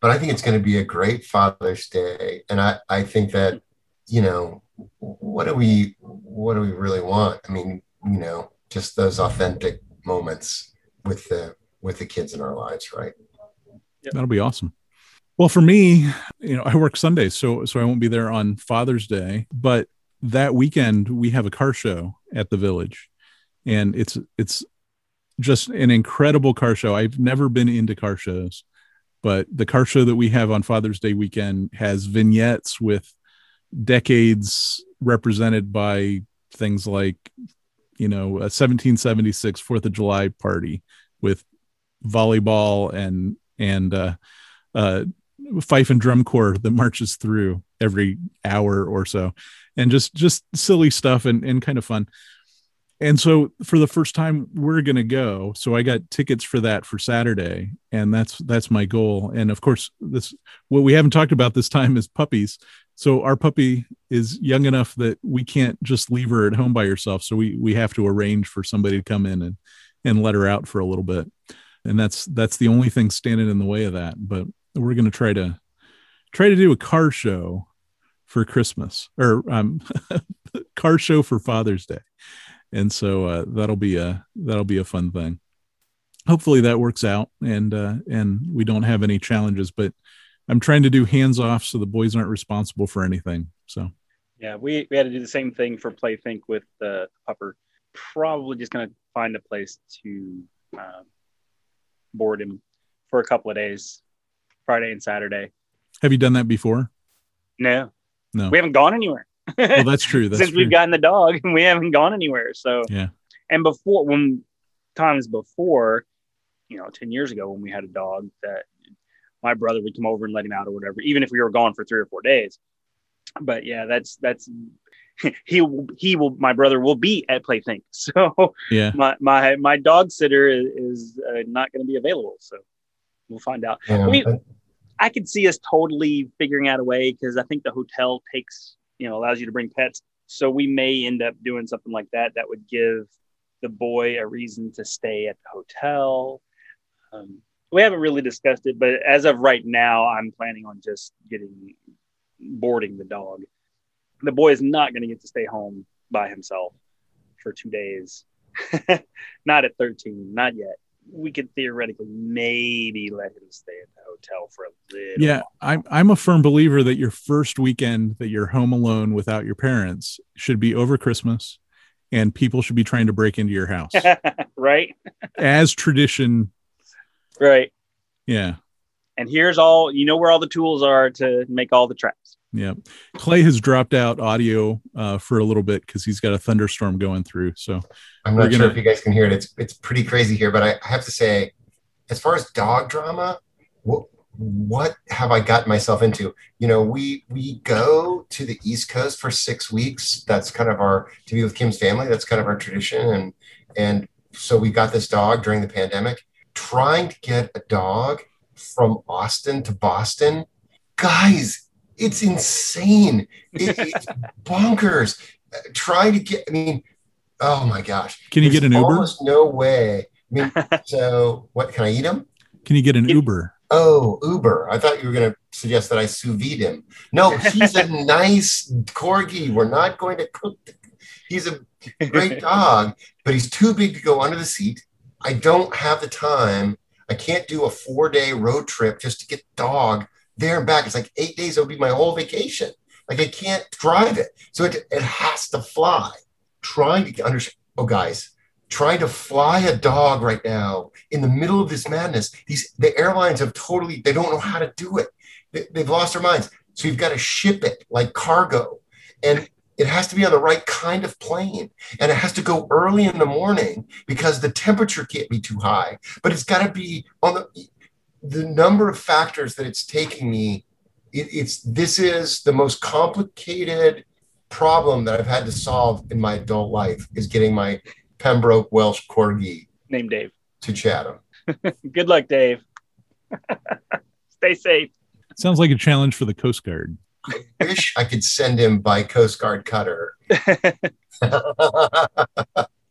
But I think it's going to be a great Father's Day. And I, I think that, you know, what do we what do we really want? I mean, you know, just those authentic moments with the with the kids in our lives, right? That'll be awesome. Well, for me, you know, I work Sundays, so so I won't be there on Father's Day, but that weekend we have a car show at the village and it's it's just an incredible car show. I've never been into car shows, but the car show that we have on Father's Day weekend has vignettes with decades represented by things like you know a 1776 Fourth of July party with volleyball and and uh, uh, fife and drum corps that marches through every hour or so, and just just silly stuff and and kind of fun. And so for the first time we're going to go. So i got tickets for that for saturday and that's that's my goal. And of course this what we haven't talked about this time is puppies. So our puppy is young enough that we can't just leave her at home by herself. So we we have to arrange for somebody to come in and and let her out for a little bit and that's that's the only thing standing in the way of that. But we're going to try to try to do a car show for Christmas or um, car show for Father's Day, and so uh, that'll be a that'll be a fun thing. Hopefully that works out, and uh, and we don't have any challenges. But I'm trying to do hands off so the boys aren't responsible for anything. So yeah, we, we had to do the same thing for Playthink with the pupper. Probably just going to find a place to uh, board him for a couple of days, Friday and Saturday. Have you done that before? No, no, we haven't gone anywhere. well, that's true. That's Since true. we've gotten the dog, we haven't gone anywhere. So yeah, and before when times before, you know, ten years ago when we had a dog that my brother would come over and let him out or whatever, even if we were gone for three or four days. But yeah, that's that's he will he will my brother will be at Playthink, so yeah. my my my dog sitter is, is uh, not going to be available. So we'll find out. Yeah, We- but- I could see us totally figuring out a way because I think the hotel takes, you know, allows you to bring pets. So we may end up doing something like that that would give the boy a reason to stay at the hotel. Um, we haven't really discussed it, but as of right now, I'm planning on just getting boarding the dog. The boy is not going to get to stay home by himself for two days. not at 13, not yet. We could theoretically maybe let him stay at the hotel for a little. Yeah, I'm I'm a firm believer that your first weekend that you're home alone without your parents should be over Christmas, and people should be trying to break into your house right? as tradition. Right. Yeah, And here's all you know where all the tools are to make all the traps. Yeah. Clay has dropped out audio uh, for a little bit because he's got a thunderstorm going through. So I'm not sure gonna- if you guys can hear it. It's it's pretty crazy here, but I, I have to say, as far as dog drama, what what have I gotten myself into? You know, we we go to the East Coast for six weeks. That's kind of our to be with Kim's family. That's kind of our tradition, and and so we got this dog during the pandemic. Trying to get a dog from Austin to Boston, guys, it's insane. It, it's bonkers. Uh, Trying to get, I mean, oh my gosh. can you get There's an Uber? Almost no way. I mean, so what? Can I eat him? Can you get an Uber? Oh, Uber. I thought you were going to suggest that I sous vide him. No, he's a nice corgi. We're not going to cook. The, he's a great dog, but he's too big to go under the seat. I don't have the time. I can't do a four day road trip just to get the dog there and back. It's like eight days. It'll be my whole vacation. Like I can't drive it. So it, it has to fly. Trying to understand. Oh, guys, trying to fly a dog right now in the middle of this madness. These the airlines have totally they don't know how to do it. They, they've lost their minds. So you've got to ship it like cargo, and it has to be on the right kind of plane, and it has to go early in the morning because the temperature can't be too high. But it's got to be on the the number of factors that it's taking me. It, it's this is the most complicated problem that I've had to solve in my adult life is getting my Pembroke Welsh Corgi named Dave. to Chatham. Good luck, Dave. Stay safe. Sounds like a challenge for the Coast Guard. I wish I could send him by Coast Guard cutter.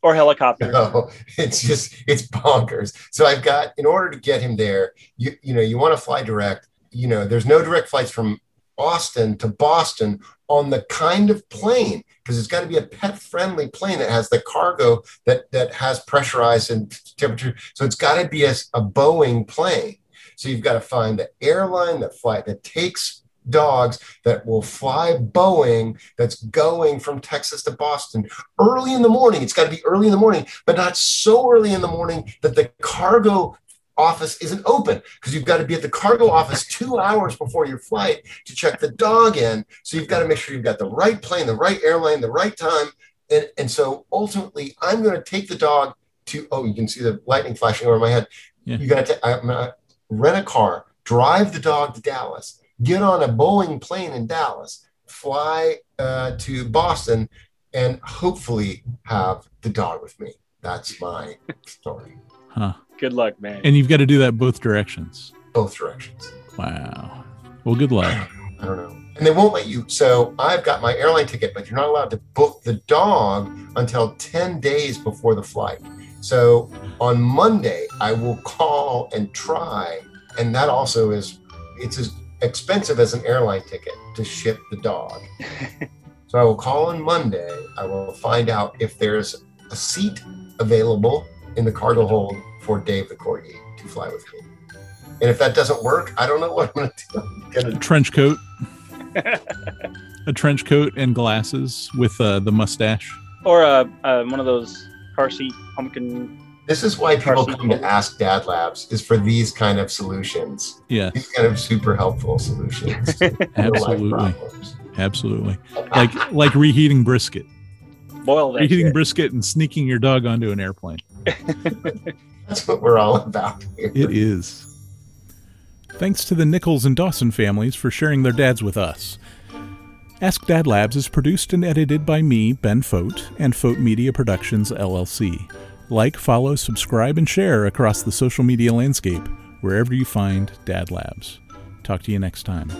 Or helicopter. no, it's just it's bonkers. So I've got in order to get him there, you you know, you want to fly direct. You know, there's no direct flights from Austin to Boston on the kind of plane because it's got to be a pet friendly plane that has the cargo that that has pressurized and temperature. So it's got to be a, a Boeing plane. So you've got to find the airline that flight that takes dogs that will fly Boeing that's going from Texas to Boston early in the morning. It's got to be early in the morning, but not so early in the morning that the cargo office isn't open because you've got to be at the cargo office two hours before your flight to check the dog in. So you've got to make sure you've got the right plane, the right airline, the right time. And, and so ultimately, I'm going to take the dog to, oh, you can see the lightning flashing over my head. Yeah. You got to rent a car, drive the dog to Dallas, get on a Boeing plane in Dallas, fly uh, to Boston, and hopefully have the dog with me. That's my story. Huh. Good luck, man. And you've got to do that both directions. Both directions. Wow. Well, good luck. I don't know. And they won't let you. So I've got my airline ticket, but you're not allowed to book the dog until 10 days before the flight. So on Monday, I will call and try, and that also is it's as expensive as an airline ticket to ship the dog. so I will call on Monday. I will find out if there's a seat available in the cargo hold for Dave the corgi to fly with me. And if that doesn't work, I don't know what I'm going to do. I'm A gonna, trench coat. a trench coat and glasses with uh, the mustache. or uh, uh, one of those car seat pumpkin. This is why people Carson. come to Ask Dad Labs is for these kind of solutions, Yeah, these kind of super helpful solutions. absolutely, absolutely. Like like reheating brisket, Boil that. reheating shit. brisket, and sneaking your dog onto an airplane. That's what we're all about here. It is. Thanks to the Nichols and Dawson families for sharing their dads with us. Ask Dad Labs is produced and edited by me, Ben Fote, and Fote Media Productions, LLC. Like, follow, subscribe, and share across the social media landscape wherever you find Dad Labs. Talk to you next time.